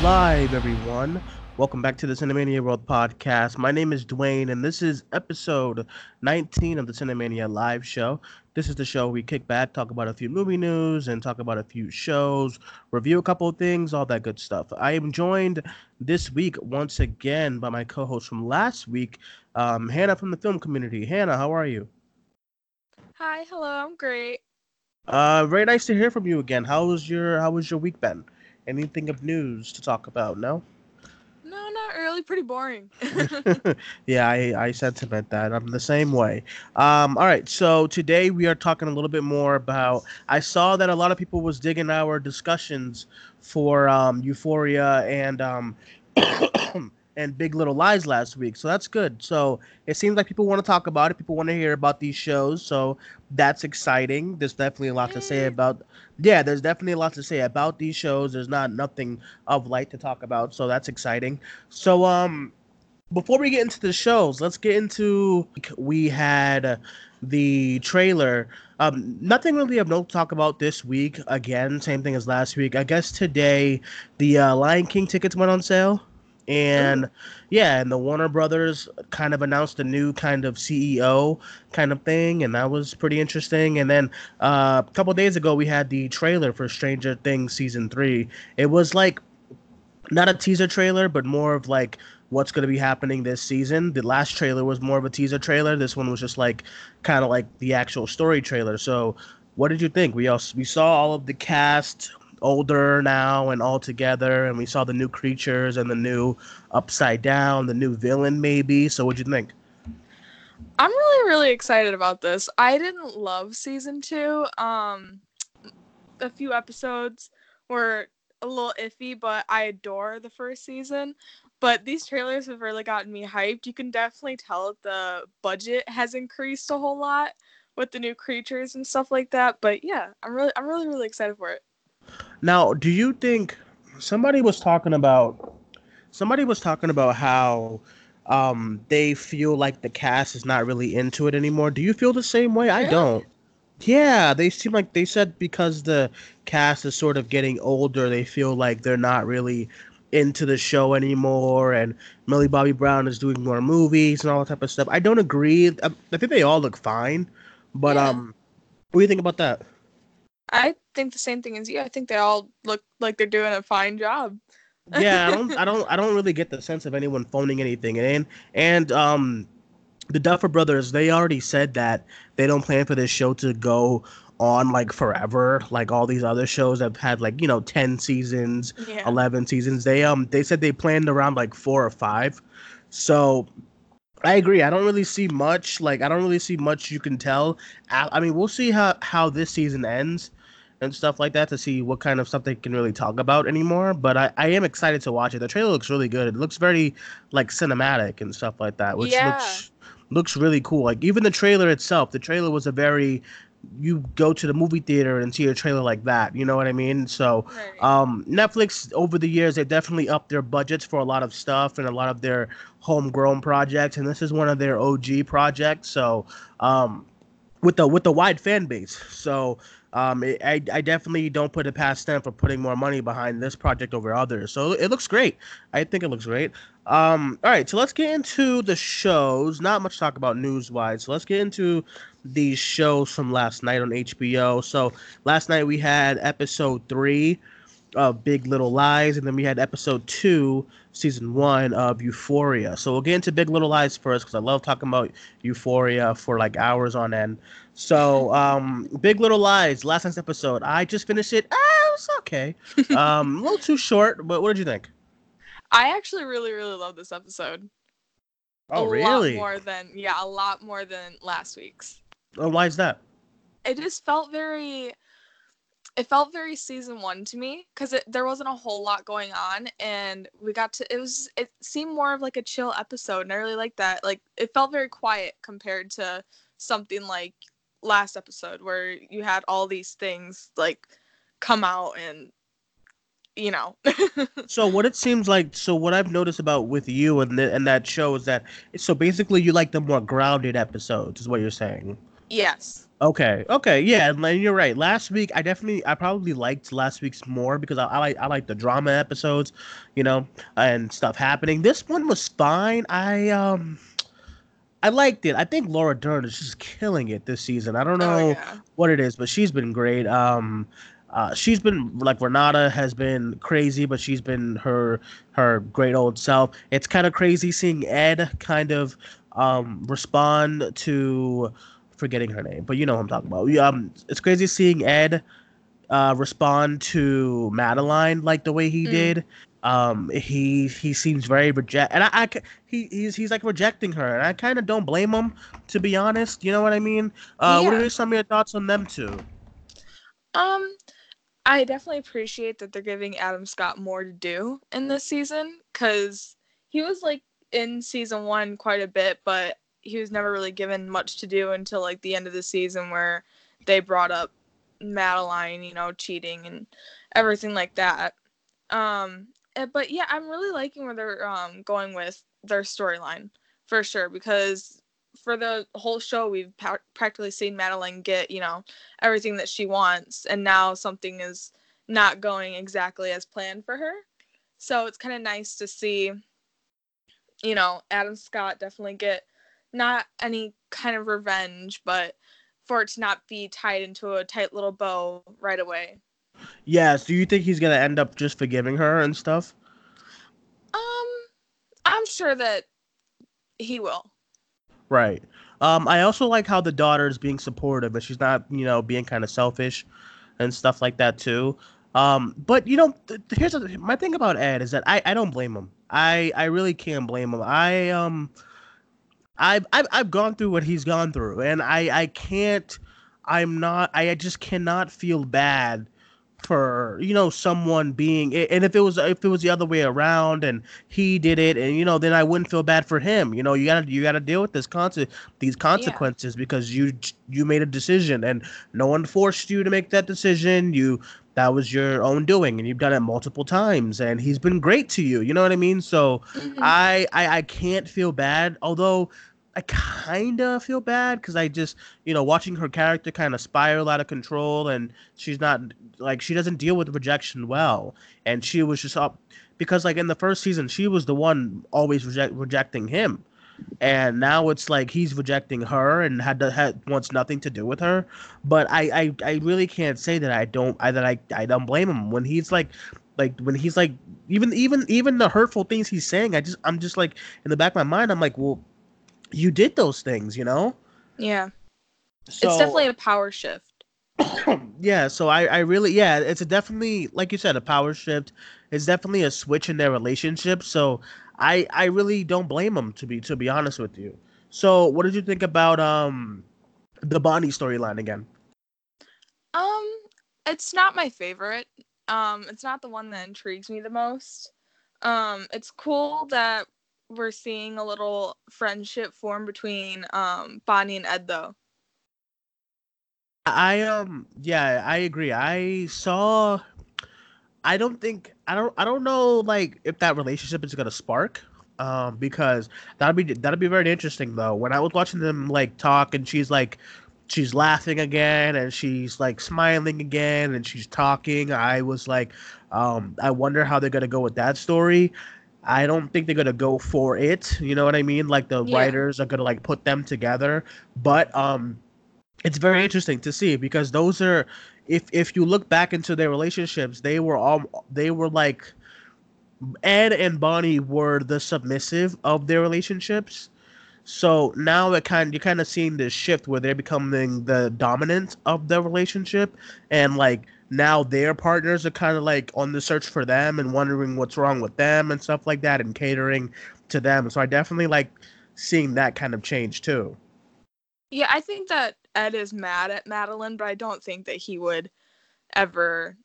live, everyone. Welcome back to the Cinemania World podcast. My name is Duane, and this is episode 19 of the Cinemania Live Show. This is the show we kick back, talk about a few movie news, and talk about a few shows, review a couple of things, all that good stuff. I am joined this week once again by my co-host from last week, um, Hannah from the film community. Hannah, how are you? Hi, hello, I'm great. Uh, very nice to hear from you again. How was your How was your week been? Anything of news to talk about? No. No, not really. Pretty boring. yeah, I, I sentiment that. I'm the same way. Um, all right, so today we are talking a little bit more about. I saw that a lot of people was digging our discussions for um, Euphoria and um, and Big Little Lies last week. So that's good. So it seems like people want to talk about it. People want to hear about these shows. So that's exciting. There's definitely a lot to say about. Yeah, there's definitely a lot to say about these shows. There's not nothing of light to talk about. So that's exciting. So um, before we get into the shows, let's get into. We had the trailer. Um, nothing really of note to talk about this week. Again, same thing as last week. I guess today the uh, Lion King tickets went on sale and yeah and the warner brothers kind of announced a new kind of ceo kind of thing and that was pretty interesting. And then uh, a couple days ago we had the trailer for stranger things season three. It was like not a teaser trailer but more of like what's going to be happening this season. The last trailer was more of a teaser trailer. This one was just like kind of like the actual story trailer. So what did you think? We all we saw all of the cast older now and all together, and we saw the new creatures and the new upside down, the new villain maybe. So what'd you think? I'm really really excited about this. I didn't love season 2. Um a few episodes were a little iffy, but I adore the first season. But these trailers have really gotten me hyped. You can definitely tell the budget has increased a whole lot with the new creatures and stuff like that. But yeah, I'm really I'm really really excited for it. Now, do you think somebody was talking about somebody was talking about how um they feel like the cast is not really into it anymore. Do you feel the same way? I don't. Yeah, they seem like they said because the cast is sort of getting older, they feel like they're not really into the show anymore and Millie Bobby Brown is doing more movies and all that type of stuff. I don't agree. I, I think they all look fine, but yeah. um what do you think about that? I think the same thing as you. I think they all look like they're doing a fine job. yeah, I don't, I don't, I don't really get the sense of anyone phoning anything in. And um, the Duffer Brothers, they already said that they don't plan for this show to go on like forever, like all these other shows have had like you know ten seasons, yeah. eleven seasons. They um, they said they planned around like four or five. So I agree. I don't really see much. Like I don't really see much you can tell. I mean, we'll see how how this season ends and stuff like that to see what kind of stuff they can really talk about anymore. But I, I am excited to watch it. The trailer looks really good. It looks very like cinematic and stuff like that, which yeah. looks looks really cool. Like even the trailer itself, the trailer was a very you go to the movie theater and see a trailer like that. You know what I mean? So, right. um, Netflix over the years they definitely upped their budgets for a lot of stuff and a lot of their homegrown projects, and this is one of their OG projects. So, um, with the with the wide fan base. So um, it, I, I definitely don't put it past them for putting more money behind this project over others. So it looks great. I think it looks great. Um, all right, so let's get into the shows. Not much talk about news wise. So let's get into these shows from last night on HBO. So last night we had episode three of Big Little Lies, and then we had episode two, season one of Euphoria. So we'll get into Big Little Lies first because I love talking about Euphoria for like hours on end. So, um, Big Little Lies, last night's episode. I just finished it. Ah, it was okay. Um, a little too short, but what did you think? I actually really, really love this episode. Oh, a really? more than yeah, a lot more than last week's. Oh, why is that? It just felt very. It felt very season one to me because there wasn't a whole lot going on, and we got to. It was. It seemed more of like a chill episode, and I really like that. Like it felt very quiet compared to something like last episode where you had all these things like come out and you know. so what it seems like, so what I've noticed about with you and the, and that show is that so basically you like the more grounded episodes, is what you're saying. Yes. Okay, okay, yeah, and you're right. Last week, I definitely, I probably liked last week's more because I, I like, I like the drama episodes, you know, and stuff happening. This one was fine. I um, I liked it. I think Laura Dern is just killing it this season. I don't Oh, know yeah. what it is, but she's been great. Um, uh, she's been like Renata has been crazy, but she's been her her great old self. It's kind of crazy seeing Ed kind of um respond to forgetting her name, but you know what I'm talking about. Yeah, Um, it's crazy seeing Ed uh respond to Madeline like the way he Mm. did. Um, he he seems very reject, and I, I he he's he's like rejecting her, and I kind of don't blame him to be honest. You know what I mean? Uh, what are some of your thoughts on them two? Um, I definitely appreciate that they're giving Adam Scott more to do in this season because he was like in season one quite a bit, but he was never really given much to do until like the end of the season where they brought up Madeline, you know, cheating and everything like that. Um, eh, but yeah, I'm really liking where they're um going with their storyline for sure because for the whole show we've pa- practically seen Madeline get, you know, everything that she wants and now something is not going exactly as planned for her. So it's kind of nice to see you know, Adam Scott definitely get not any kind of revenge, but for it to not be tied into a tight little bow right away. Yes. Do you think he's gonna end up just forgiving her and stuff? Um, I'm sure that he will. Right. Um, I also like how the daughter is being supportive, but she's not, you know, being kind of selfish and stuff like that too. Um, but you know, th- here's a, my thing about Ed is that I, I don't blame him. I I really can't blame him. I um, I've, I've I've gone through what he's gone through, and I I can't. I'm not. I just cannot feel bad for you know someone being and if it was if it was the other way around and he did it and you know then I wouldn't feel bad for him you know you gotta you gotta deal with this conse- these consequences because you you made a decision and no one forced you to make that decision you that was your own doing and you've done it multiple times and he's been great to you you know what I mean so mm-hmm. I, I I can't feel bad, although I kind of feel bad because I just you know watching her character kind of spiral out of control, and she's not like she doesn't deal with rejection well, and she was just up because like in the first season she was the one always reject, rejecting him. And now it's like he's rejecting her and had to, had wants nothing to do with her. But I, I, I really can't say that I don't I that I, I don't blame him when he's like like when he's like even even even the hurtful things he's saying i just i'm just like in the back of my mind i'm like well you did those things you know Yeah. so it's definitely a power shift. yeah so i i really yeah it's a definitely like you said a power shift it's definitely a switch in their relationship so i i really don't blame him to be to be honest with you so what did you think about um the bonnie storyline again Um, it's not my favorite. Um, it's not the one that intrigues me the most. Um, it's cool that we're seeing a little friendship form between um Bonnie and Ed though. I um yeah, I agree. I saw I don't think I don't I don't know like if that relationship is gonna spark. Um because that'd be that'd be very interesting though. When I was watching them like talk and she's like she's laughing again and she's like smiling again and she's talking, I was like, um, I wonder how they're gonna go with that story. I don't think they're gonna go for it. You know what I mean? Like the Yeah. writers are gonna like put them together. But um it's very interesting to see because those are if if you look back into their relationships they were all they were like ed and bonnie were the submissive of their relationships so now it kind you're kind of seeing this shift where they're becoming the dominant of the relationship and like now their partners are kind of like on the search for them and wondering what's wrong with them and stuff like that and catering to them so i definitely like seeing that kind of change too Yeah, I think that Ed is mad at Madeline, but I don't think that he would ever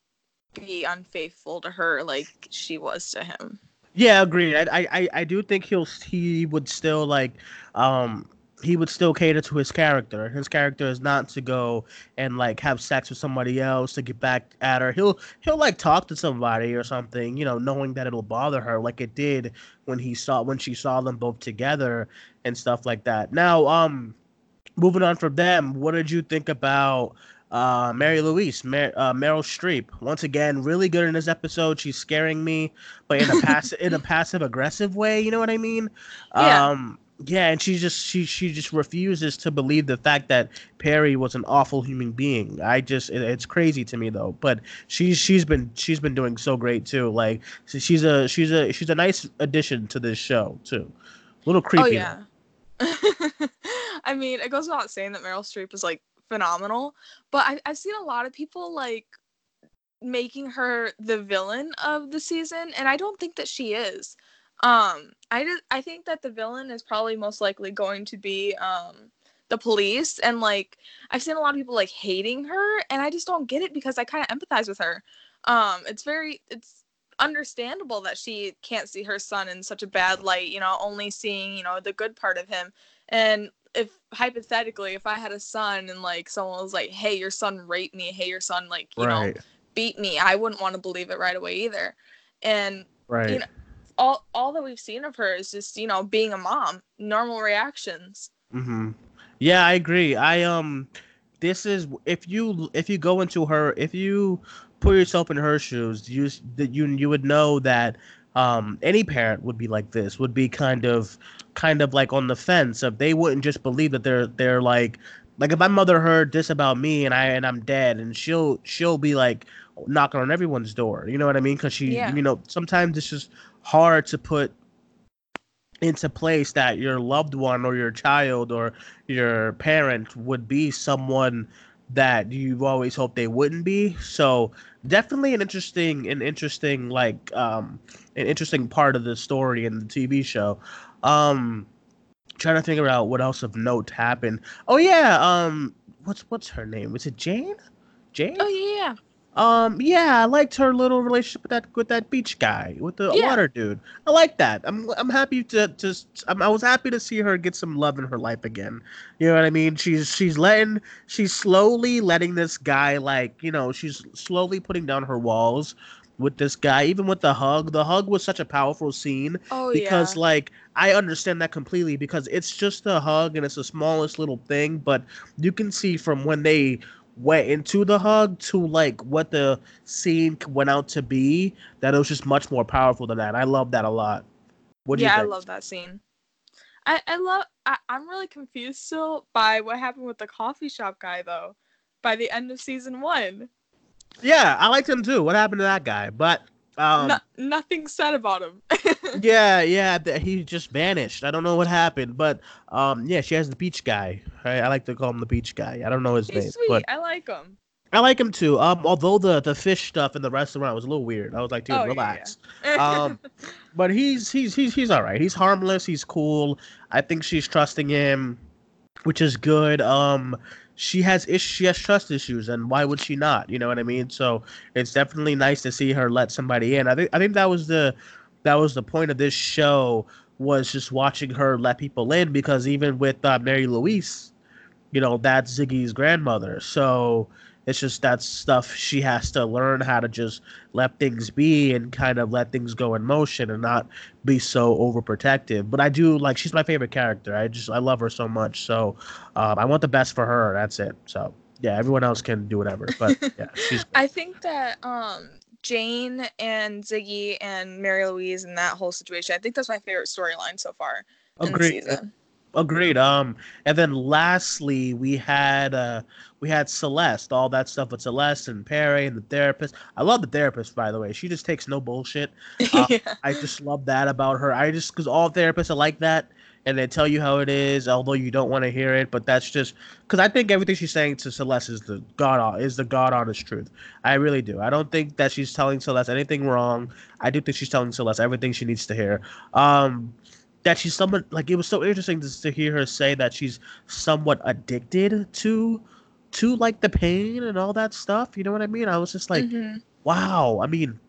be unfaithful to her like she was to him. Yeah, agreed. I, I, I- I do think he'll he would still like, um, he would still cater to his character. His character is not to go and like have sex with somebody else to get back at her. He'll he'll like talk to somebody or something, you know, knowing that it'll bother her, like it did when he saw when she saw them both together and stuff like that. Now, um, moving on from them, what did you think about uh, Mary Louise, Mer- uh, Meryl Streep? Once again, really good in this episode. She's scaring me, but in a passive in a passive aggressive way. You know what I mean? Yeah. Um, yeah, and she just she she just refuses to believe the fact that Perry was an awful human being. I just it, it's crazy to me though. But she's she's been she's been doing so great too. Like she's a she's a she's a nice addition to this show too. A little oh, creepy. Oh yeah. I mean, it goes without saying that Meryl Streep is like phenomenal, but I, I've seen a lot of people like making her the villain of the season, and I don't think that she is. Um, I did, I think that the villain is probably most likely going to be um the police, and like I've seen a lot of people like hating her, and I just don't get it because I kind of empathize with her. Um, it's very it's understandable that she can't see her son in such a bad light, you know, only seeing, you know, the good part of him. And if hypothetically, if I had a son and like someone was like, "Hey, your son raped me. Hey, your son like, you right. know, beat me." I wouldn't want to believe it right away either. And Right. you know, all all that we've seen of her is just, you know, being a mom, normal reactions. hmm Yeah, I agree. I um, this is if you if you go into her if you put yourself in her shoes, you that you you would know that um any parent would be like this would be kind of kind of like on the fence of they wouldn't just believe that they're they're like like if my mother heard this about me and I and I'm dead and she'll she'll be like knocking on everyone's door. You know what I mean? Because she Yeah. you know sometimes it's just hard to put into place that your loved one or your child or your parent would be someone that you've always hoped they wouldn't be. So definitely an interesting an interesting like um an interesting part of the story in the TV show. Um trying to figure out what else of note happened. Oh yeah, um what's what's her name? Is it Jane? Jane? Oh yeah, yeah. Um, yeah, I liked her little relationship with that with that beach guy, with the Yeah. water dude. I like that. I'm I'm happy to just I'm, I was happy to see her get some love in her life again. You know what I mean? She's she's letting she's slowly letting this guy like you know she's slowly putting down her walls with this guy. Even with the hug, the hug was such a powerful scene Oh because yeah. like I understand that completely because it's just a hug and it's the smallest little thing, but you can see from when they went into the hug to like what the scene went out to be that it was just much more powerful than that. I love that a lot. What do yeah, you I love that scene. I I love. I, I'm really confused still by what happened with the coffee shop guy though. By the end of season one, Yeah, I liked him too. What happened to that guy? But um no, nothing said about him. yeah, yeah, th- he just vanished. I don't know what happened, but um yeah, she has the beach guy. Right? I like to call him the beach guy. I don't know his name, sweet. but I like him. I like him too. Um, although the the fish stuff in the restaurant was a little weird. I was like, dude, Oh, yeah, relax. yeah. Um, but he's he's he's he's all right. He's harmless. He's cool. I think she's trusting him, which is good. Um, she has is she has trust issues, and why would she not? You know what I mean? So it's definitely nice to see her let somebody in. I think I think that was the that was the point of this show was just watching her let people in because even with uh, Mary Louise, you know that's Ziggy's grandmother. So it's just that stuff she has to learn how to just let things be and kind of let things go in motion and not be so overprotective. But I do like she's my favorite character. I just I love her so much. So um, I want the best for her. That's it. So yeah, everyone else can do whatever. But yeah, she's I think that um Jane and Ziggy and Mary Louise and that whole situation. I think that's my favorite storyline so far in the agreed. season. Agreed. Um, and then lastly, we had uh, we had Celeste, all that stuff with Celeste and Perry and the therapist. I love the therapist, by the way. She just takes no bullshit. Uh, yeah. I just love that about her. I just because all therapists are like that, and they tell you how it is, although you don't want to hear it. But that's just because I think everything she's saying to Celeste is the god is the god honest truth. I really do. I don't think that she's telling Celeste anything wrong. I do think she's telling Celeste everything she needs to hear. Um, that she's somewhat like it was so interesting to, to hear her say that she's somewhat addicted to to like the pain and all that stuff. You know what I mean? I was just like, Mhm. wow. I mean,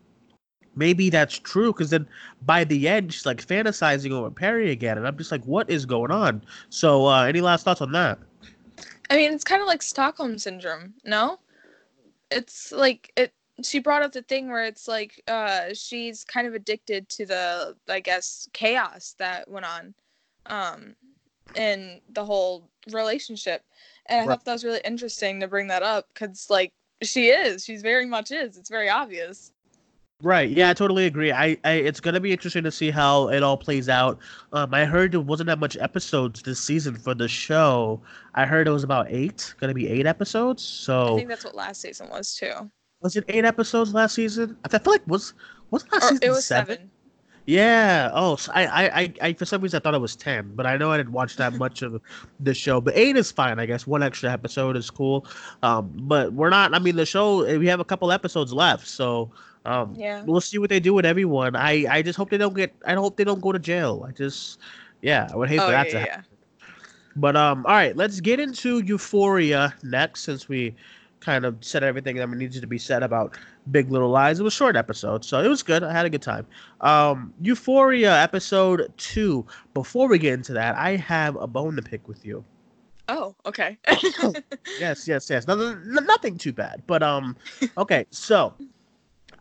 maybe that's true because then by the end she's like fantasizing over Perry again, and I'm just like, what is going on? So, uh, any last thoughts on that? I mean, it's kind of like Stockholm syndrome, no? It's like it she brought up the thing where it's like uh she's kind of addicted to the I guess chaos that went on. Um in the whole relationship. And I Right. thought that was really interesting to bring that up because, like, she is. She's very much is. It's very obvious. Right. Yeah, I totally agree. I, I it's gonna be interesting to see how it all plays out. Um, I heard there wasn't that much episodes this season for the show. I heard it was about eight. Gonna be eight episodes. So I think that's what last season was too. was it eight episodes last season? I feel like was was last Or season it was seven? seven. Yeah. Oh, so I, I, I, I, for some reason I thought it was ten, but I know I didn't watch that much of the show. But eight is fine, I guess. One extra episode is cool. Um, but we're not. I mean, the show we have a couple episodes left, so um, Yeah. we'll see what they do with everyone. I, I just hope they don't get. I hope they don't go to jail. I just, yeah, I would hate Oh for yeah, that to yeah, happen. yeah. But um, all right, let's get into Euphoria next, since we kind of said everything that needed to be said about Big Little Lies. It was a short episode, so it was good. I had a good time. Um, Euphoria episode two. Before we get into that, I have a bone to pick with you. Oh, okay. Yes, yes, yes. Nothing too bad. But um, okay. So,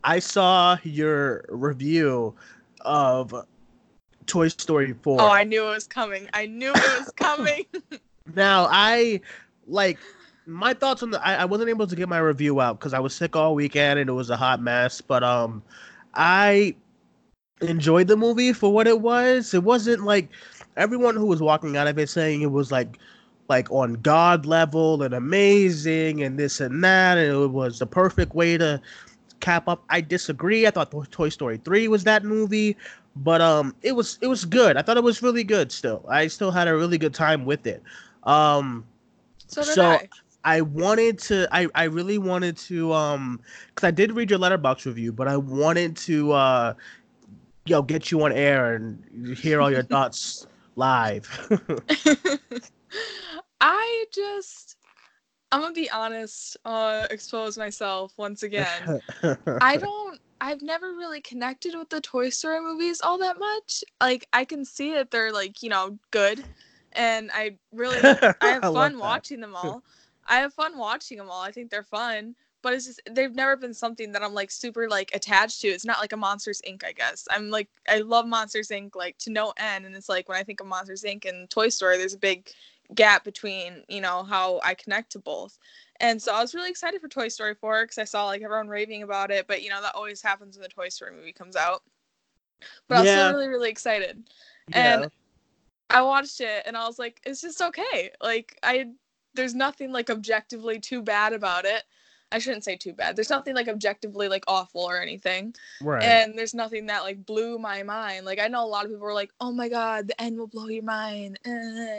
I saw your review of Toy Story four. oh, I knew it was coming. I knew it was coming. Now I like my thoughts on the. I, I wasn't able to get my review out because I was sick all weekend and it was a hot mess. But um, I enjoyed the movie for what it was. It wasn't like everyone who was walking out of it saying it was like like on God level and amazing and this and that and it was the perfect way to cap up. I disagree. I thought Toy- Toy Story 3 was that movie, but um it was it was good. I thought it was really good still. I still had a really good time with it. Um so did So- I. I wanted to I I really wanted to um cuz I did read your Letterboxd review, but I wanted to uh you know get you on air and hear all your thoughts live. I just I'm gonna be honest, uh expose myself once again. I don't I've never really connected with the Toy Story movies all that much. Like I can see that they're like, you know, good and I really I have love fun watching them all. I have fun watching them all. I think they're fun, but it's just they've never been something that I'm like super like attached to. It's not like a Monsters Inc. I guess I'm like I love Monsters Inc. like to no end, and it's like when I think of Monsters Inc. and Toy Story, there's a big gap between you know how I connect to both. And so I was really excited for Toy Story 4 because I saw like everyone raving about it, but you know that always happens when the Toy Story movie comes out. But I was Yeah. still really really excited. Yeah. And I watched it and I was like, it's just okay. Like I there's nothing like objectively too bad about it. I shouldn't say too bad. There's nothing like objectively like awful or anything. right. And there's nothing that like blew my mind. Like I know a lot of people were like, "Oh my god, the end will blow your mind." eh,"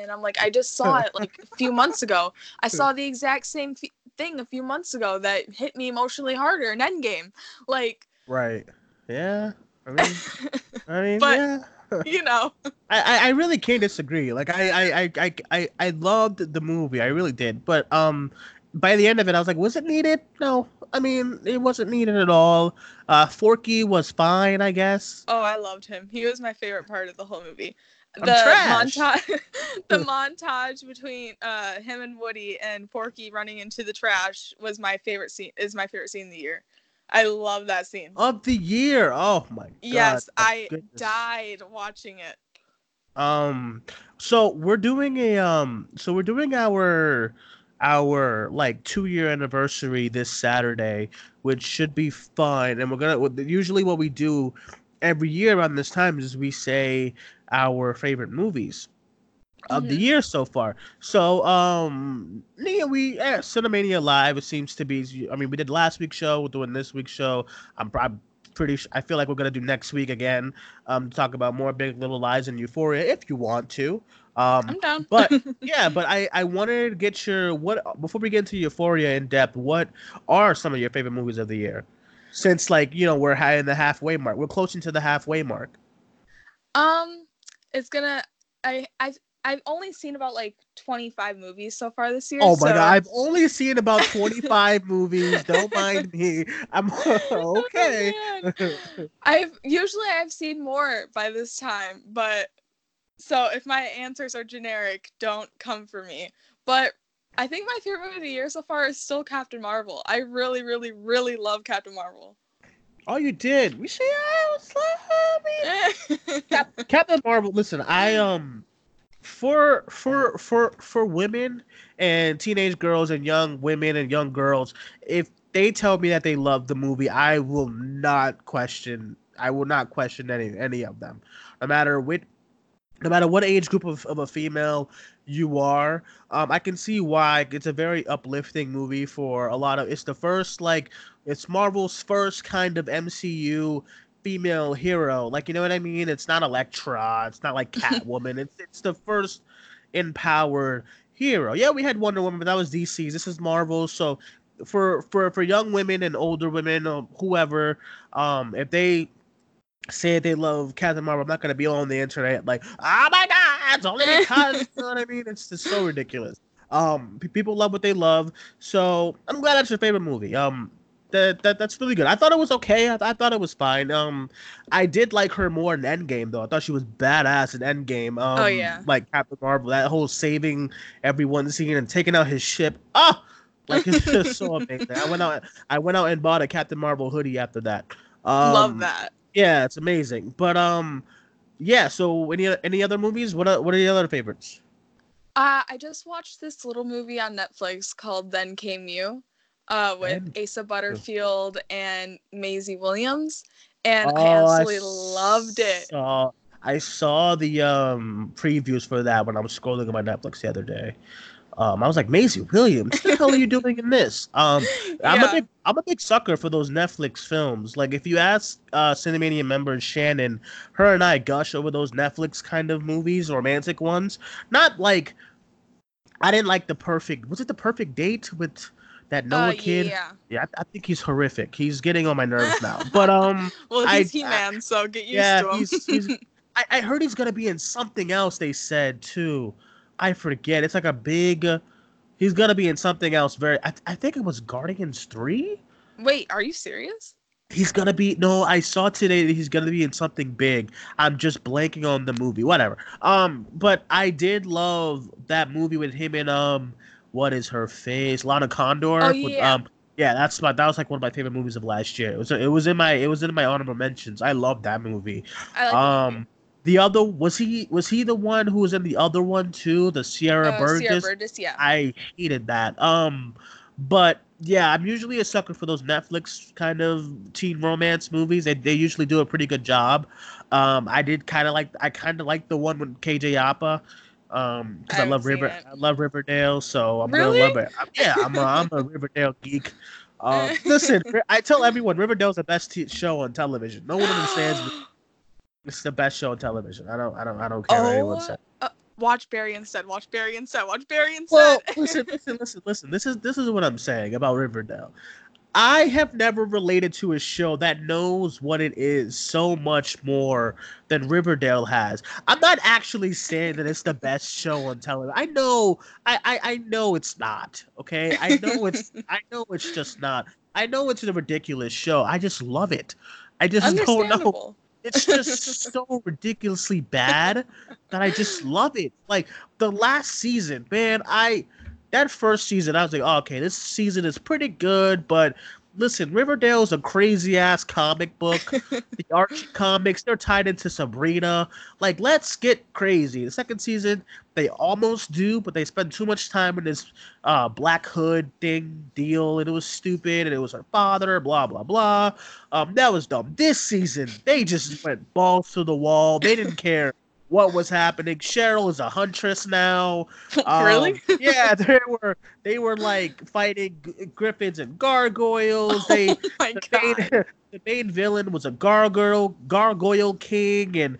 And I'm like, I just saw it like a few months ago. I saw the exact same f- thing a few months ago that hit me emotionally harder in Endgame. Like, right. Yeah. I mean, I mean, But- yeah. you know. I, I- really can't disagree. Like I, I, I, I, I, loved the movie. I really did. But um, by the end of it, I was like, was it needed? No. I mean, it wasn't needed at all. Uh, Forky was fine, I guess. Oh, I loved him. He was my favorite part of the whole movie. I'm The trash. montage, the montage between uh him and Woody and Forky running into the trash was my favorite scene. Is my favorite scene of the year. I love that scene. Of the year. Oh my god. yes, I goodness. died watching it. Um, so we're doing a um, so we're doing our our like two year anniversary this Saturday, which should be fun. And we're gonna usually what we do every year around this time is we say our favorite movies of the Mhm. year so far. So um, yeah, we yeah, Cinemania Live. It seems to be. I mean, we did last week's show. We're doing this week's show. I'm probably pretty. I feel like we're gonna do next week again. Um, to talk about more Big Little Lies and Euphoria if you want to. Um, I'm down. but yeah, but I I wanted to get your what before we get into Euphoria in depth. What are some of your favorite movies of the year? Since like you know we're high in the halfway mark, we're close into the halfway mark. um, it's gonna. I I I've only seen about like 25 movies so far this year. Oh my so- god, I've only seen about 25 movies. Don't mind me. I'm okay. Oh. I've usually I've seen more by this time, but so if my answers are generic, don't come for me. But I think my favorite movie of the year so far is still Captain Marvel. I really, really, really love Captain Marvel. oh, you did. We see. I was Cap- Captain Marvel. Listen, I um, for for for for women and teenage girls and young women and young girls, if they tell me that they love the movie, I will not question. I will not question any any of them, no matter what, no matter what age group of, of a female you are. Um, I can see why it's a very uplifting movie for a lot of. It's the first like it's Marvel's first kind of MCU female hero. Like you know what I mean? It's not Elektra. It's not like Catwoman. it's it's the first empowered hero. Yeah, we had Wonder Woman, but that was DC's. This is Marvel. So for for for young women and older women or whoever, um, if they say they love Captain Marvel, I'm not gonna be on the internet like, oh my god, it's only because you know what I mean. It's just so ridiculous. Um, people love what they love, so I'm glad that's your favorite movie. Um, that, that that's really good. I thought it was okay. I, I thought it was fine. Um, I did like her more in Endgame though. I thought she was badass in Endgame. Um, oh yeah, like Captain Marvel. That whole saving everyone scene and taking out his ship. Oh, like it's just so amazing. I went out. I went out and bought a Captain Marvel hoodie after that. Um, Love that. Yeah, it's amazing. But um, yeah. So any any other movies? What are, what are the other favorites? Uh, I just watched this little movie on Netflix called Then Came You uh, with. Asa Butterfield and Maisie Williams, and oh, I absolutely I loved it. Saw, I saw the um, previews for that when I was scrolling on my Netflix the other day. Um, I was like, Maisie Williams, what the hell are you doing in this? Um, I'm a big, I'm a big sucker for those Netflix films. Like, if you ask uh, Cinemania member Shannon, her and I gush over those Netflix kind of movies, romantic ones. Not like, I didn't like the perfect. Was it the perfect date with that Noah uh, kid? Yeah, yeah. I, I, think he's horrific. He's getting on my nerves now. But um, well, he's He Man, so get used yeah, to him. he's, he's I, I heard he's gonna be in something else. They said too. I forget. It's like a big. Uh, he's gonna be in something else. Very. I, I think it was Guardians Three. Wait, are you serious? He's gonna be no. I saw today that he's gonna be in something big. I'm just blanking on the movie. Whatever. Um, but I did love that movie with him and um, what is her face? Lana Condor. Oh yeah. With, um, yeah, that's my that was like one of my favorite movies of last year. It was it was in my it was in my honorable mentions. I love that movie. I like um, the other was he was he the one who was in the other one too? The Sierra uh, Burgess. Sierra Burgess, yeah. I hated that. Um, but yeah, I'm usually a sucker for those Netflix kind of teen romance movies. They they usually do a pretty good job. Um, I did kind of like I kind of like the one with KJ Apa. Um, because I, I love River. I love Riverdale, so I'm really? gonna love it. I'm, yeah, I'm a, I'm a Riverdale geek. Uh, listen, I tell everyone Riverdale's the best t- show on television. No one understands me. It's the best show on television. I don't. I don't. I don't care oh, what anyone says. Uh, watch Barry instead. Watch Barry instead. Watch Barry instead. Well, listen, listen, listen, listen. This is this is what I'm saying about Riverdale. I have never related to a show that knows what it is so much more than Riverdale has. I'm not actually saying that it's the best show on television. I know, I, I, I know it's not. Okay, I know it's, I know it's just not. I know it's a ridiculous show. I just love it. I just don't know it's just so ridiculously bad that I just love it. Like the last season, man, I that first season, I was like, oh, okay, this season is pretty good, but listen, Riverdale's a crazy ass comic book. the Archie comics, they're tied into Sabrina. Like, let's get crazy. The second season, they almost do, but they spend too much time in this uh, Black Hood thing deal, and it was stupid, and it was her father, blah blah blah. Um, that was dumb. This season, they just went balls to the wall. They didn't care what was happening. Cheryl is a huntress now. Um, really? yeah, they were they were like fighting griffins and gargoyles. They oh my the god. Main, the main villain was a gargoyle gargoyle king, and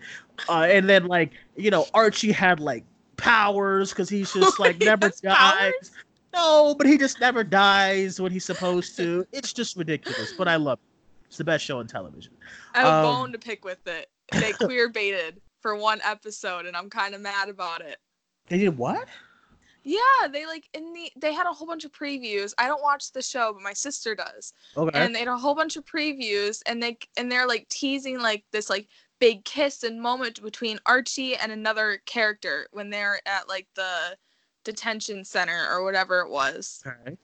uh, and then like you know Archie had like powers because he's just like never dies. Powers? No, but he just never dies when he's supposed to. It's just ridiculous, but I love it. It's the best show on television. I have um, a bone to pick with it. They queer baited for one episode, and I'm kind of mad about it. They did what? Yeah, they like in the they had a whole bunch of previews. I don't watch the show, but my sister does. Okay. And they had a whole bunch of previews, and they and they're like teasing like this like big kiss and moment between Archie and another character when they're at like the detention center or whatever it was. Okay.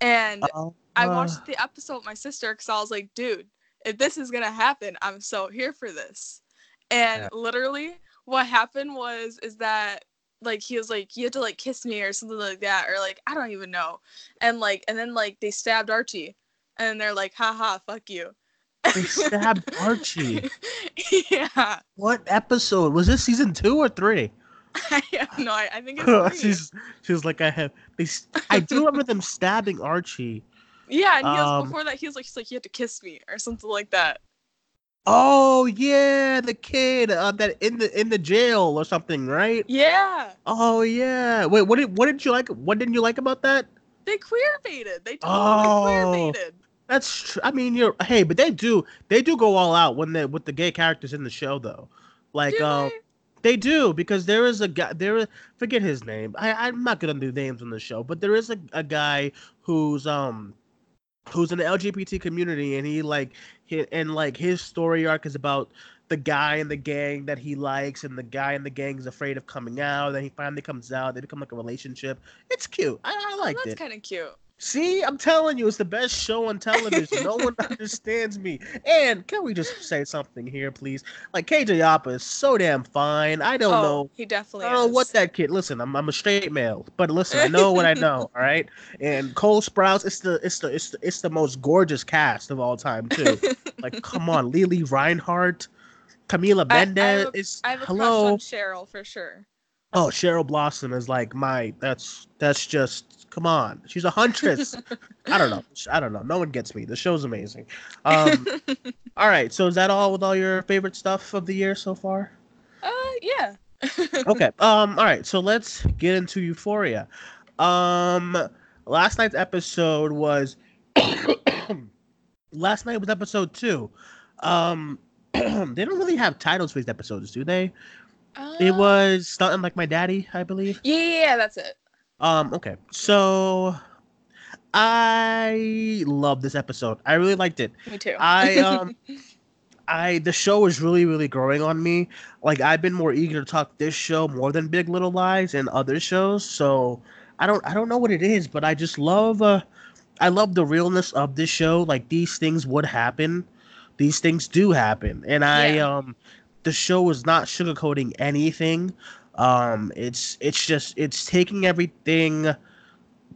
And uh, I watched the episode with my sister because I was like, dude, if this is gonna happen, I'm so here for this. And yeah. literally what happened was is that like he was like you have to like kiss me or something like that or like I don't even know, and like and then like they stabbed Archie, and they're like haha fuck you. They stabbed Archie. yeah, What episode was this? Season two or three? I have no. I, I think it's she's she's like I have. They, I do remember them stabbing Archie. yeah, and he was um, before that he was like he's like you have to kiss me or something like that. Oh yeah, the kid uh, that in the in the jail or something, right? Yeah, Oh yeah. Wait, what did what did you like? What didn't you like about that? they queer baited. They totally Oh. queer baited. That's tr- I mean, you're hey, but they do they do go all out when they with the gay characters in the show though. Like Do um, they? They do because there is a guy. There, is- forget his name. I, I'm not gonna do names on the show, but there is a, a guy who's um, who's in the LGBT community, and he like, he, and like his story arc is about the guy in the gang that he likes, and the guy in the gang is afraid of coming out. Then he finally comes out. They become like a relationship. It's cute. I, I liked that's it. kind of cute. See, I'm telling you, it's the best show on television. no one understands me. And can we just say something here, please? Like KJ Apa is so damn fine. I don't oh, know. he definitely I don't know what that kid. Listen, I'm I'm a straight male, but listen, I know what I know. All right. And Cole Sprouse, it's the it's the it's the, it's the most gorgeous cast of all time too. like, come on, Lili Reinhart, Camila Mendes. have a- is I have a hello. crush on Cheryl for sure. Oh, Cheryl Blossom is like my. That's that's just come on. She's a huntress. I don't know. I don't know. No one gets me. The show's amazing. Um, all right. So is that all with all your favorite stuff of the year so far? uh, yeah. Okay. Um. All right. So let's get into Euphoria. Um. Last night's episode was. last night was episode two. Um. they don't really have titles for these episodes, do they? It Uh, was something like my daddy, I believe. Yeah, yeah, yeah, that's it. Um, okay. So I love this episode. I really liked it. Me too. I um I the show is really, really growing on me. Like I've been more eager to talk this show more than Big Little Lies and other shows. So I don't I don't know what it is, but I just love uh I love the realness of this show. Like these things would happen. These things do happen. And I Yeah. um the show is not sugarcoating anything. Um it's it's just it's taking everything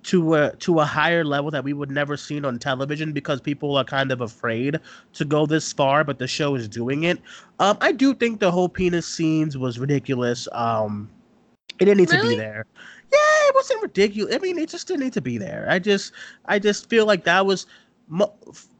to a to a higher level that we would never seen on television because people are kind of afraid to go this far, but the show is doing it. Um, I do think the whole penis scenes was ridiculous. Um, it didn't need to be there. Yeah, it wasn't ridiculous. I mean, it just didn't need to be there. I just, I just feel like that was mo-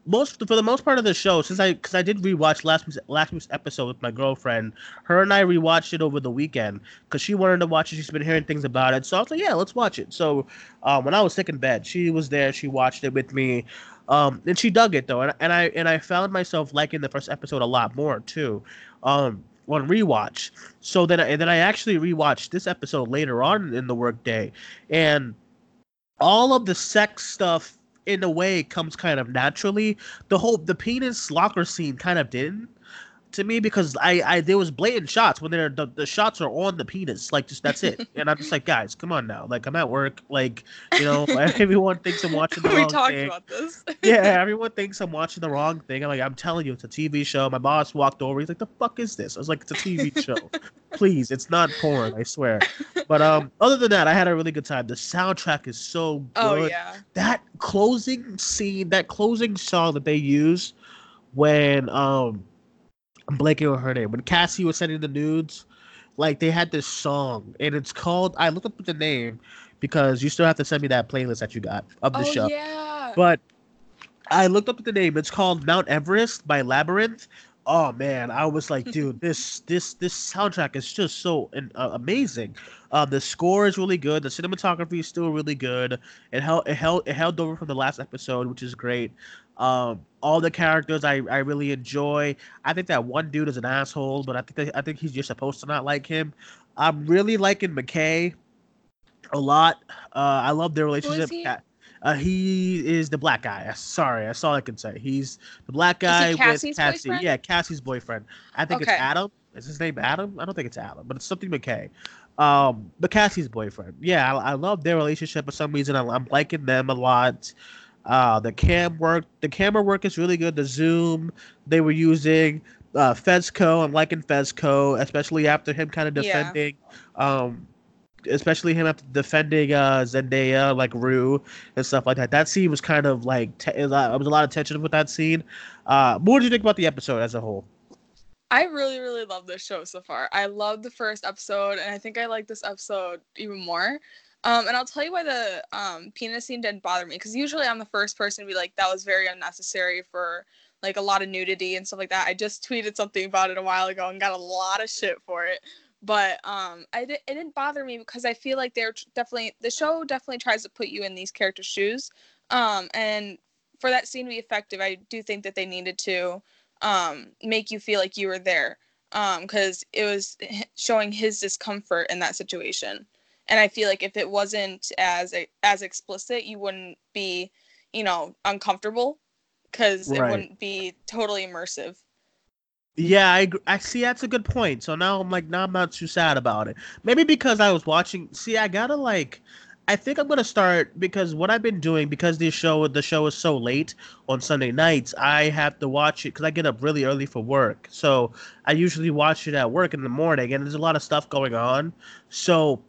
most for the most part of the show. Since I, because I did rewatch last week's last week's episode with my girlfriend. Her and I rewatched it over the weekend because she wanted to watch it. She's been hearing things about it, so I was like, yeah, let's watch it. So um, when I was sick in bed, she was there. She watched it with me, um, and she dug it though. And, and I and I found myself liking the first episode a lot more too, um, on rewatch. So then I, and then I actually rewatched this episode later on in the workday, and all of the sex stuff in a way comes kind of naturally. The whole the penis locker scene kind of didn't to me because I, I there was blatant shots when they're the, the shots are on the penis like just that's it. And I'm just like guys come on now. Like I'm at work. Like you know everyone thinks I'm watching the we wrong talked thing. about this. yeah everyone thinks I'm watching the wrong thing. I'm like I'm telling you it's a TV show. My boss walked over. He's like the fuck is this? I was like it's a TV show. Please it's not porn I swear. But um other than that I had a really good time. The soundtrack is so good. Oh yeah. that closing scene, that closing song that they use when um I'm blanking on her name. When Cassie was sending the nudes, like they had this song and it's called I looked up the name because you still have to send me that playlist that you got of the oh show. yeah. But I looked up the name. It's called Mount Everest by Labrinth. Oh man, I was like, dude, this this this soundtrack is just so uh, amazing. Uh, the score is really good. The cinematography is still really good. It held it held it held over from the last episode, which is great. Um, all the characters I, I really enjoy. I think that one dude is an asshole, but I think that, I think he's just supposed to not like him. I'm really liking McKay a lot. Uh, I love their relationship. he? Uh, Uh, he is the black guy. Sorry, that's all I can say. He's the black guy with Cassie's Cassie. boyfriend? Yeah, Cassie's boyfriend. I think Okay. it's Adam. Is his name Adam? I don't think it's Adam, but it's something McKay. Um, but Cassie's boyfriend. Yeah, I, I love their relationship for some reason. I, I'm liking them a lot. Uh, the cam work, the camera work is really good. The zoom they were using, uh, Fezco. I'm liking Fezco, especially after him kind of Yeah. defending, um, especially him after defending uh, Zendaya, like Rue and stuff like that. That scene was kind of like te- it was a lot of tension with that scene. Uh, what did you think about the episode as a whole? I really, really love this show so far. I love the first episode, and I think I like this episode even more. Um, and I'll tell you why the um, penis scene didn't bother me, because usually I'm the first person to be like, that was very unnecessary for like a lot of nudity and stuff like that. I just tweeted something about it a while ago and got a lot of shit for it. But um, I did, it didn't bother me because I feel like they're definitely the show definitely tries to put you in these characters' shoes. Um, and for that scene to be effective, I do think that they needed to um, make you feel like you were there um because um, it was showing his discomfort in that situation. And I feel like if it wasn't as as explicit, you wouldn't be, you know, uncomfortable because right. it wouldn't be totally immersive. Yeah, I, I see. That's a good point. So now I'm like, now I'm not too sad about it. Maybe because I was watching. See, I gotta like, I think I'm gonna start because what I've been doing because the show the show is so late on Sunday nights. I have to watch it because I get up really early for work. So I usually watch it at work in the morning, and there's a lot of stuff going on. So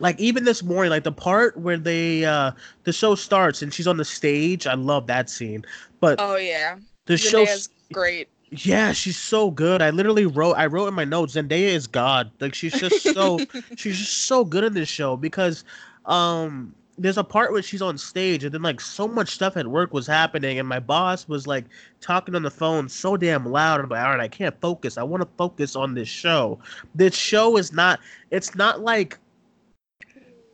like even this morning like the part where they uh the show starts and she's on the stage i love that scene but oh yeah the show is great yeah she's so good. I literally wrote i wrote in my notes zendaya is god. Like she's just so she's just so good in this show because um there's a part where she's on stage and then like so much stuff at work was happening and my boss was like talking on the phone so damn loud. I'm like all right i can't focus. I want to focus on this show. This show is not it's not like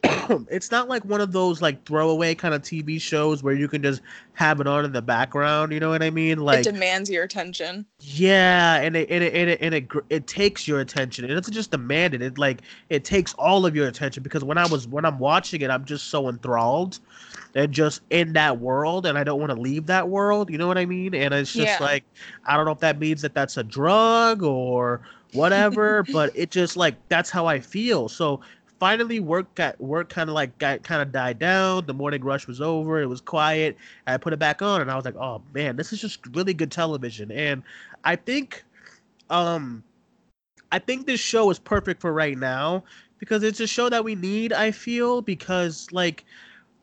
it's not like one of those like throwaway kind of TV shows where you can just have it on in the background. You know what I mean? Like it demands your attention. Yeah, and it and it and it, and it, it takes your attention. It doesn't just demand it. It like it takes all of your attention because when I was when I'm watching it, I'm just so enthralled and just in that world, and I don't want to leave that world. You know what I mean? And it's just yeah. like I don't know if that means that that's a drug or whatever, but it just like that's how I feel. So finally work got work kind of like got kind of died down. The morning rush was over. It was quiet. I put it back on and i was like oh man this is just really good television. And i think um i think this show is perfect for right now because it's a show that we need i feel because like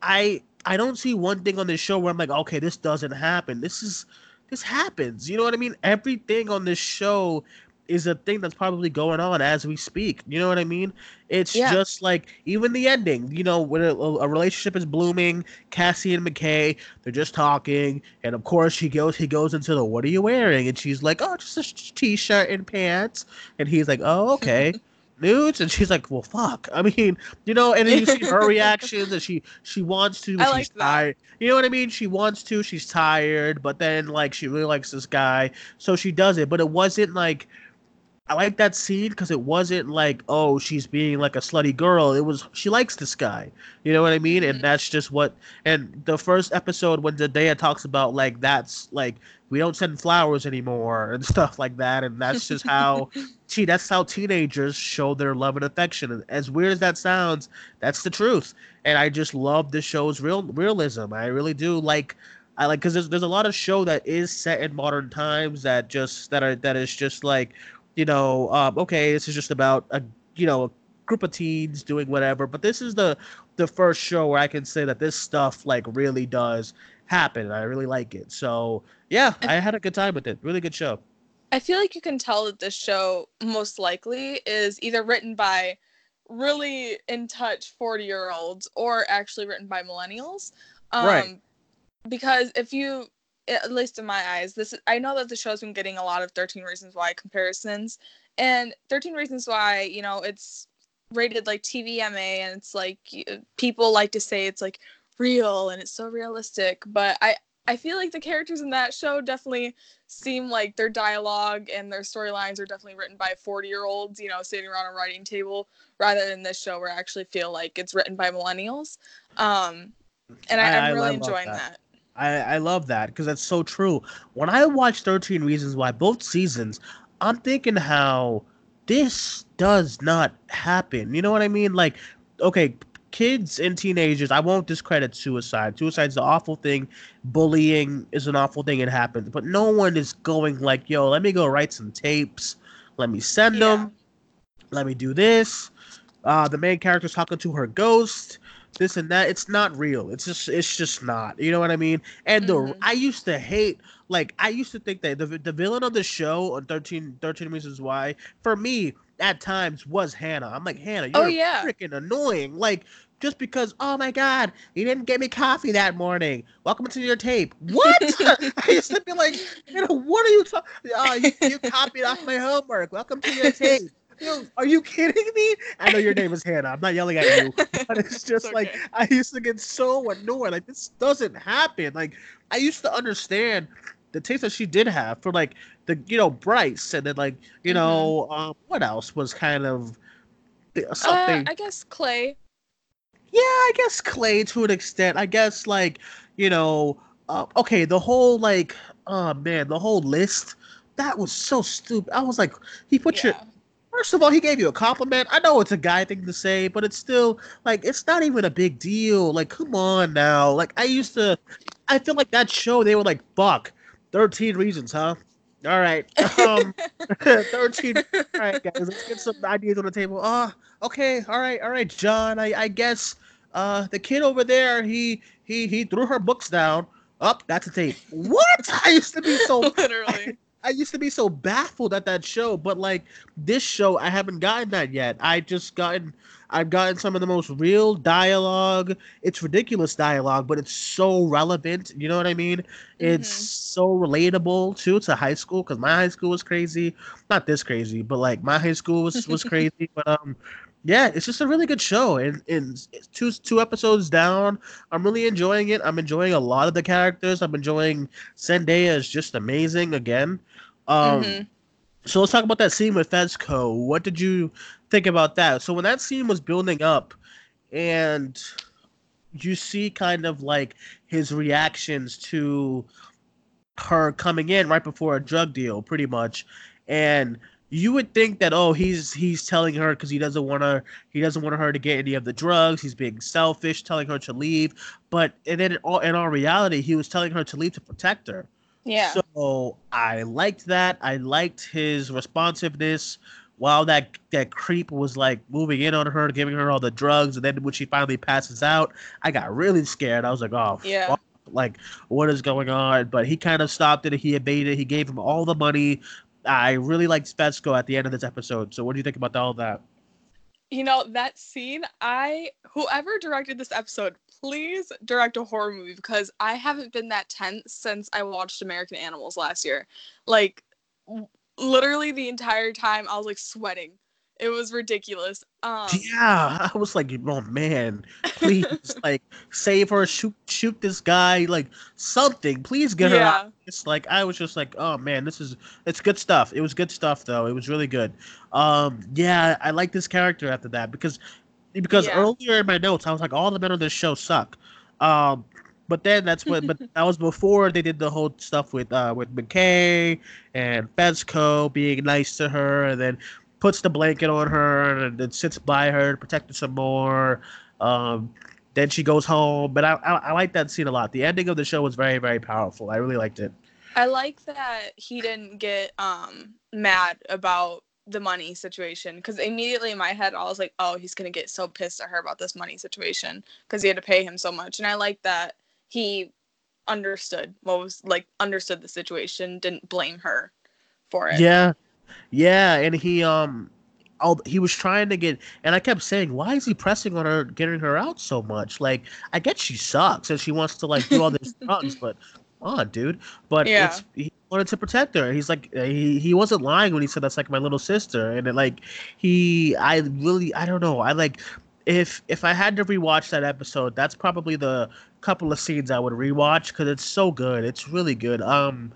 i i don't see one thing on this show where i'm like okay this doesn't happen. This is this happens. You know what i mean? Everything on this show is a thing that's probably going on as we speak. You know what I mean? It's yeah. just like even the ending. You know, when a, a, relationship is blooming, Cassie and McKay, they're just talking, and of course he goes he goes into the "What are you wearing?" and she's like, "Oh, just a t-shirt and pants," and he's like, "Oh, okay." nudes and she's like well fuck i mean you know and then you see her reactions and she she wants to but I she's like tired you know what i mean she wants to she's tired but then like she really likes this guy so she does it but it wasn't like I like that scene because it wasn't like, oh, she's being like a slutty girl. It was she likes this guy. You know what I mean? And mm-hmm. that's just what. And the first episode when Zendaya talks about like that's like we don't send flowers anymore and stuff like that, and that's just how. gee, that's how teenagers show their love and affection. And as weird as that sounds, that's the truth. And I just love the show's real realism. I really do like. I like because there's there's a lot of show that is set in modern times that just that are that is just like you know, um, okay, this is just about a you know a group of teens doing whatever. But this is the the first show where I can say that this stuff like really does happen. I really like it. So yeah, I had a good time with it. Really good show. I feel like you can tell that this show most likely is either written by really in touch 40 year olds or actually written by millennials. Um, right. Because if you at least in my eyes, this I know that the show's been getting a lot of 13 Reasons Why comparisons, and 13 Reasons Why, you know, it's rated like TVMA, and it's like people like to say it's like real and it's so realistic, but I I feel like the characters in that show definitely seem like their dialogue and their storylines are definitely written by 40 year olds, you know, sitting around a writing table, rather than this show where I actually feel like it's written by millennials. Um, and I, am really enjoying that. that. I, I love that because that's so true. When I watch 13 Reasons Why, both seasons, I'm thinking how this does not happen. You know what I mean? Like, okay, kids and teenagers, I won't discredit suicide. Suicide's an awful thing. Bullying is an awful thing. It happens. But no one is going like, yo, let me go write some tapes. Let me send yeah. them. Let me do this uh, the main character's talking to her ghost, this and that. It's not real. It's just it's just not. You know what I mean? And the Mhm. I used to hate like I used to think that the the villain of the show on 13, 13 Reasons Why for me at times was Hannah. I'm like Hannah, you're Oh, yeah. freaking annoying. Like just because, oh my god, you didn't get me coffee that morning. Welcome to your tape. What? I used to be like, you know, what are you talking? Uh, you, you copied off my homework. Welcome to your tape. Are you kidding me? I know your name is Hannah. I'm not yelling at you, but it's just It's like okay. I used to get so annoyed. Like this doesn't happen. Like I used to understand the taste that she did have for like the you know Bryce and then like you Mhm. know um, what else was kind of Uh, something. I guess Clay. Yeah, I guess Clay to an extent. I guess like you know, uh, okay, the whole like, oh man, the whole list that was so stupid. I was like, he put your Yeah. First of all, he gave you a compliment. I know it's a guy thing to say, but it's still like it's not even a big deal. Like, come on now. Like I used to, I feel like that show they were like, fuck, thirteen reasons, huh? All right, um, thirteen. All right, guys, let's get some ideas on the table. Oh, okay, all right, all right, John. I, I guess uh the kid over there, he he he threw her books down. Up, that's a tape. What? I used to be so Literally. I used to be so baffled at that show, but like this show, I haven't gotten that yet. I just gotten, I've gotten some of the most real dialogue. It's ridiculous dialogue, but it's so relevant. You know what I mean? It's Mhm. so relatable too to high school because my high school was crazy. Not this crazy, but like my high school was was crazy. But um, yeah, it's just a really good show. And and it's two two episodes down, I'm really enjoying it. I'm enjoying a lot of the characters. I'm enjoying Zendaya is just amazing again. Um, Mhm. so let's talk about that scene with Fezco. What did you think about that? So when that scene was building up, and you see kind of like his reactions to her coming in right before a drug deal, pretty much, and you would think that oh he's he's telling her because he doesn't want her he doesn't want her to get any of the drugs he's being selfish telling her to leave but and then in all, in all reality he was telling her to leave to protect her Yeah. so I liked that. I liked his responsiveness while that that creep was like moving in on her, giving her all the drugs, and then when she finally passes out, I got really scared. I was like, oh, Yeah. fuck, like what is going on? But he kind of stopped it. He abated. He gave him all the money. I really liked Fezco at the end of this episode. So what do you think about all that? you know that scene i whoever directed this episode please direct a horror movie because i haven't been that tense since i watched american animals last year like literally the entire time i was like sweating it was ridiculous um yeah, I was like, oh man, please, like save her, shoot, shoot this guy, like something. Please get her out. It's like I was just like, oh man, this is it's good stuff. It was good stuff though. It was really good. Um, yeah, I like this character after that because because Yeah. earlier in my notes I was like, all the men on this show suck. Um, but then that's what. but that was before they did the whole stuff with uh with McKay and Fezco being nice to her, and then puts the blanket on her and then sits by her to protect her some more. Um, then she goes home. But I, I I like that scene a lot. The ending of the show was very very powerful. I really liked it. i like that he didn't get um mad about the money situation because immediately in my head i was like oh he's gonna get so pissed at her about this money situation because he had to pay him so much and i like that he understood what was like understood the situation didn't blame her for it Yeah, yeah, and he um, all he was trying to get, and I kept saying, why is he pressing on her, getting her out so much? Like, I get she sucks and she wants to like do all these drugs, but on, dude. But Yeah. it's he wanted to protect her. He's like, he he wasn't lying when he said that's like my little sister, and it, like he, I really, I don't know, I like. If if I had to rewatch that episode, that's probably the couple of scenes I would rewatch because it's so good. It's really good. Um,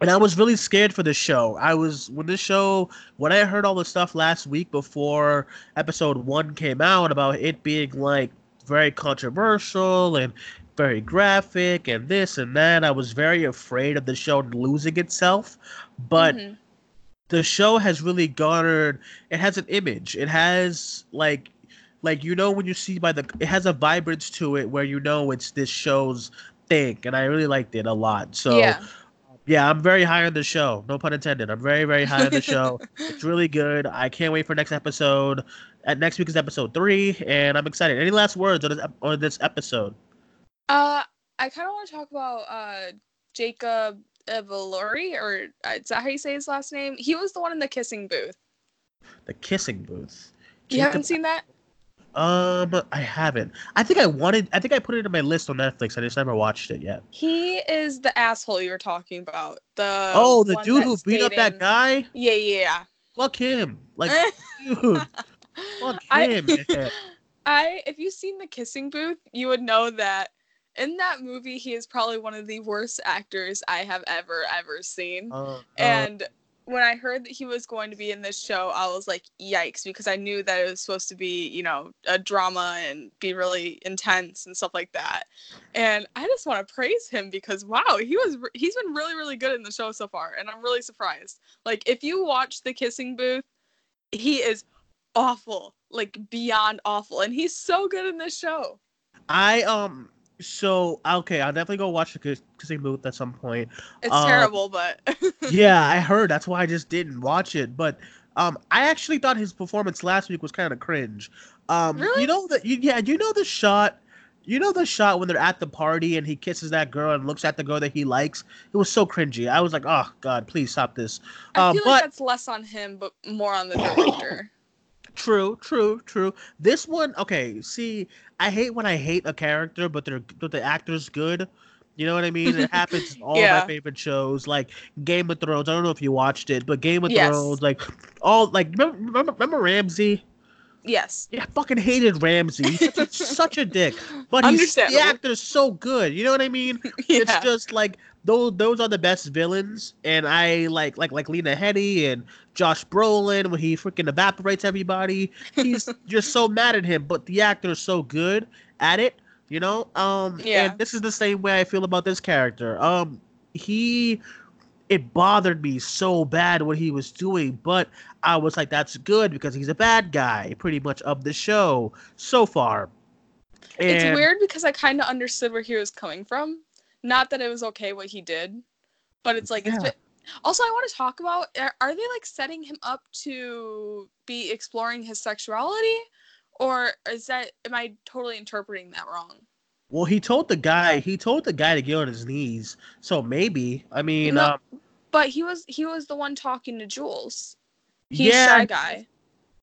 and I was really scared for this show. I was when this show when I heard all the stuff last week before episode one came out about it being like very controversial and very graphic and this and that. I was very afraid of the show losing itself, but Mhm. the show has really garnered. It has an image. It has like like you know when you see by the it has a vibrance to it where you know it's this show's thing, and I really liked it a lot. So yeah yeah, I'm very high on the show. No pun intended. I'm very, very high on the show. it's really good. I can't wait for next episode. At next week is episode three, and I'm excited. Any last words on this, on this episode? Uh, I kind of want to talk about uh Jacob Evalori, or uh, is that how you say his last name? He was the one in the kissing booth. The kissing booth. You haven't seen that? Um, I haven't. I think I wanted. I think I put it in my list on Netflix. I just never watched it yet. He is the asshole you were talking about. The oh, the dude who beat up that guy. Yeah, yeah. Fuck him. Like, dude. Fuck I- him. man. I if you've seen the kissing booth, you would know that in that movie he is probably one of the worst actors I have ever ever seen. Uh, uh, And when I heard that he was going to be in this show, I was like, yikes, because I knew that it was supposed to be, you know, a drama and be really intense and stuff like that. And I just want to praise him because wow, he was he's been really really good in the show so far, and I'm really surprised. Like if you watch the kissing booth, he is awful, like beyond awful, and he's so good in this show. I um. So okay, I'll definitely go watch the Kiss- kissing booth at some point. It's Um, terrible, but yeah, I heard. That's why I just didn't watch it. But um, I actually thought his performance last week was kind of cringe. Um, Really? you know that? You, yeah, you know the shot. You know the shot when they're at the party and he kisses that girl and looks at the girl that he likes. It was so cringy. I was like, oh god, please stop this. I Uh, feel but like that's less on him, but more on the director. True, true, true. This one, okay. See, I hate when I hate a character, but they're but the actor's good. You know what I mean? It happens in all Yeah. my favorite shows, like Game of Thrones. I don't know if you watched it, but Game of Yes. Thrones, like all like remember, remember, remember Ramsay? Yes. Yeah, I fucking hated Ramsay. He's such a, such a dick, but he's the actor's so good. You know what I mean? It's just like those those are the best villains, and I like like like Lena Headey and Josh Brolin when he freaking evaporates everybody. He's just so mad at him, but the actor is so good at it, you know. Um, Yeah. and this is the same way I feel about this character. Um, he. It bothered me so bad what he was doing, but I was like, "That's good because he's a bad guy, pretty much of the show so far." it's weird because I kind of understood where he was coming from. Not that it was okay what he did, but it's like it's Yeah. bit- also I want to talk about are, are they like setting him up to be exploring his sexuality or is that am I totally interpreting that wrong? Well, he told the guy. He told the guy to get on his knees. So maybe. I mean, No, um, But he was he was the one talking to Jules. He's yeah, shy guy.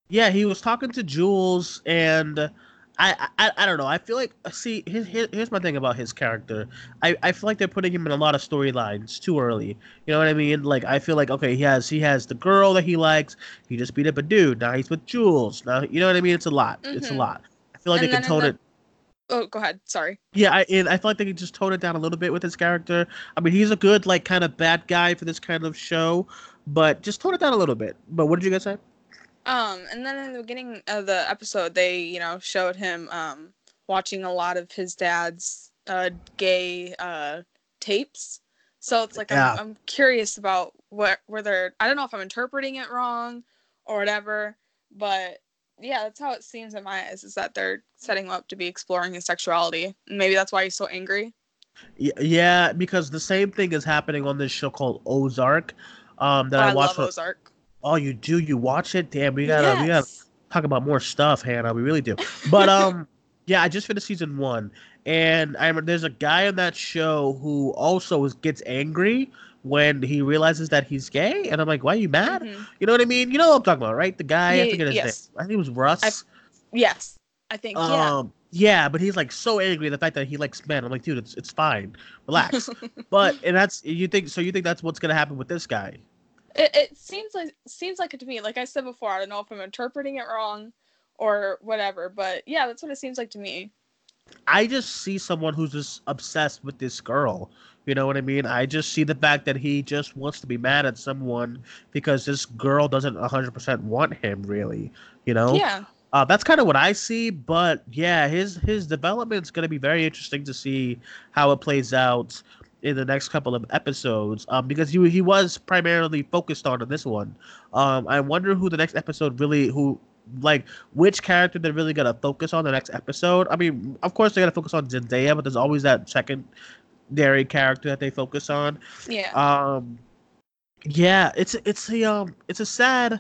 yeah. He was talking to Jules, and I, I, I don't know. I feel like see, his, his, here's my thing about his character. I, I feel like they're putting him in a lot of storylines too early. You know what I mean? Like I feel like okay, he has he has the girl that he likes. He just beat up a dude. Now he's with Jules. Now you know what I mean? It's a lot. It's a Mhm. lot. I feel like And they can tone the- it. Oh, go ahead. Sorry. Yeah, I and I feel like they could just tone it down a little bit with his character. I mean, he's a good like kind of bad guy for this kind of show, but just tone it down a little bit. But what did you guys say? Um, and then in the beginning of the episode, they, you know, showed him um watching a lot of his dad's uh gay uh tapes. So it's like Yeah. I'm, I'm curious about what whether I don't know if I'm interpreting it wrong or whatever, but yeah, that's how it seems in my eyes is that they're setting him up to be exploring his sexuality. And maybe that's why he's so angry. Yeah, because the same thing is happening on this show called Ozark. Um, that But I, I watched. love for- Ozark. oh, you do? You watch it? Damn, we gotta we gotta talk about more stuff, Hannah. We really do. But um, yeah, I just finished season one, and I remember there's a guy on that show who also gets angry when he realizes that he's gay, and I'm like, why are you mad? Mhm. You know what I mean? You know what I'm talking about, right? The guy, I forget his yes. name. I think it was Russ. I- Yes. I think yeah. Um, yeah, but he's like so angry at the fact that he likes men. I'm like, dude, it's it's fine, relax. but and that's you think so? You think that's what's gonna happen with this guy? It, it seems like seems like it to me. Like I said before, I don't know if I'm interpreting it wrong or whatever, but yeah, that's what it seems like to me. I just see someone who's just obsessed with this girl. You know what I mean? I just see the fact that he just wants to be mad at someone because this girl doesn't 100% want him, really. You know? Yeah. Uh, that's kind of what I see, but yeah, his his development's gonna be very interesting to see how it plays out in the next couple of episodes. Um, because he he was primarily focused on in this one. Um, I wonder who the next episode really who like which character they're really gonna focus on the next episode. I mean, of course they're gonna focus on Zendaya, but there's always that secondary character that they focus on. Yeah. Um, yeah, it's it's a um it's a sad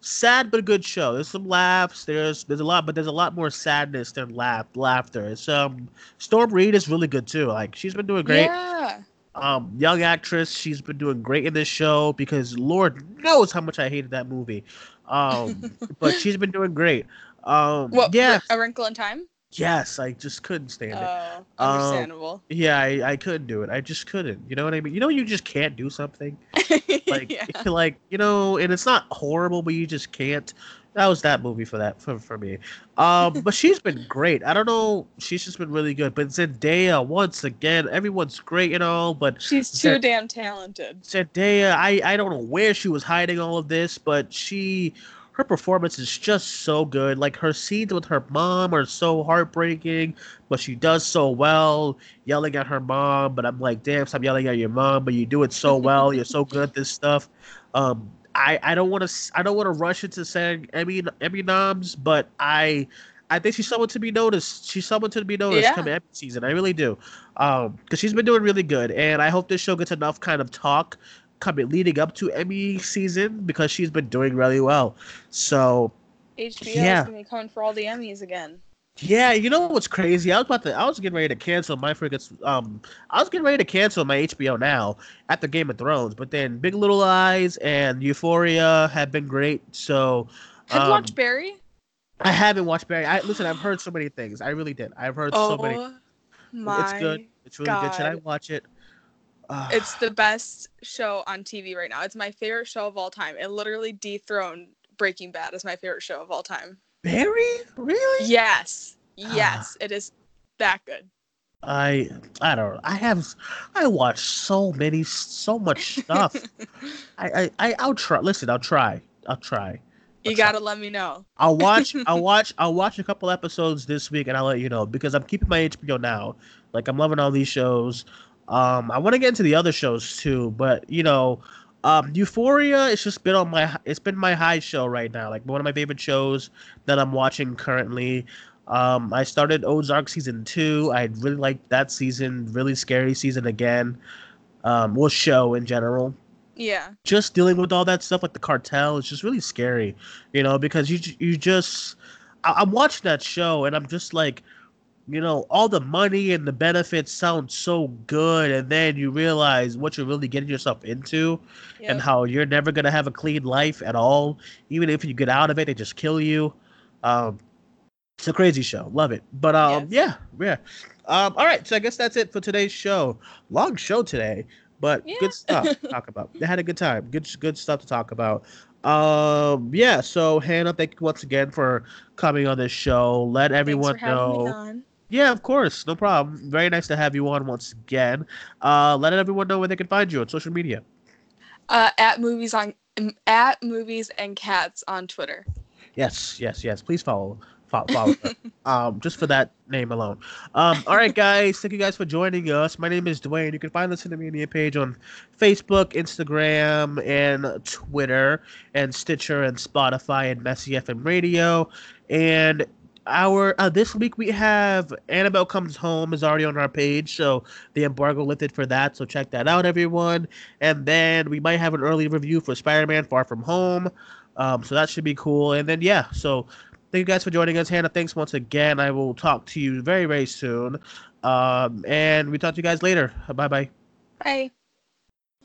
sad but good show. There's some laughs. There's there's a lot, but there's a lot more sadness than laugh laughter. It's um Storm Reid is really good too. Like she's been doing great. Yeah. Um, young actress. She's been doing great in this show because Lord knows how much I hated that movie. Um, but she's been doing great. Um, What? yeah, A Wrinkle in Time. yes, I just couldn't stand it. Oh, Um, understandable. Yeah, I, I couldn't do it. I just couldn't. You know what I mean? You know, you just can't do something. Like, yeah. like you know, and it's not horrible, but you just can't. That was that movie for that for, for me. Um, but she's been great. I don't know. She's just been really good. But Zendaya, once again, everyone's great and all, but She's too damn talented. Zendaya, I I don't know where she was hiding all of this, but she her performance is just so good. Like her scenes with her mom are so heartbreaking, but she does so well yelling at her mom. But I'm like, damn, stop yelling at your mom. But you do it so well. You're so good at this stuff. Um, I I don't want to I don't want to rush into saying Emmy Emmy noms, but I. I think she's someone to be noticed. She's someone to be noticed Yeah. coming Emmy season. I really do, um, because she's been doing really good, and I hope this show gets enough kind of talk coming leading up to Emmy season because she's been doing really well. So HBO Yeah. is gonna be coming for all the Emmys again. Yeah, you know what's crazy? I was about to, I was getting ready to cancel my frigates. Um, I was getting ready to cancel my HBO now after Game of Thrones, but then Big Little Lies and Euphoria have been great. So Have you um, watched Barry? I haven't watched Barry. I listen. I've heard so many things. I really did. I've heard so many. Oh my! It's good. It's really good. Should I watch it? Uh, It's the best show on TV right now. It's my favorite show of all time. It literally dethroned Breaking Bad as my favorite show of all time. Barry. Really? Yes, Ah. yes, it is that good. I I don't know. I have I watch so many so much stuff. I, I I I'll try. Listen, I'll try. I'll try. you I'll try. gotta let me know. I'll watch. I'll watch. I'll watch a couple episodes this week, and I'll let you know because I'm keeping my HBO now. Like I'm loving all these shows. Um, I want to get into the other shows too, but you know, um, Euphoria. It's just been on my. It's been my high show right now. Like one of my favorite shows that I'm watching currently. Um, I started Ozark season two. I really liked that season. Really scary season again. Um, well, show in general Yeah, just dealing with all that stuff like the cartel is just really scary, you know, because you you just I, I'm watching that show and I'm just like, you know, all the money and the benefits sound so good, and then you realize what you're really getting yourself into, and how you're never gonna have a clean life at all. Even if you get out of it, they just kill you. Um, it's a crazy show. Love it. But um, yeah, yeah. Um, all right. So I guess that's it for today's show. Long show today, but Yeah. good stuff to talk about. They had a good time. Good, good stuff to talk about. Um, yeah. So Hannah, thank you once again for coming on this show. Let everyone Thanks for having me know. Yeah, of course, no problem. Very nice to have you on once again. Uh, let everyone know where they can find you on social media. Uh, at movies on at movies and cats on Twitter. Yes, yes, yes. Please follow, follow, follow um, just for that name alone. Um, all right, guys. Thank you guys for joining us. My name is Duane. You can find us in the media page on Facebook, Instagram, and Twitter, and Stitcher, and Spotify, and Messy FM Radio. And our uh, this week we have Annabelle Comes Home is already on our page, so the embargo lifted for that. So check that out, everyone. And then we might have an early review for Spider-Man: Far From Home. Um, so that should be cool. And then yeah, so thank you guys for joining us, Hannah. Thanks once again. I will talk to you very very soon. Um, and we talk to you guys later. Bye bye. Bye.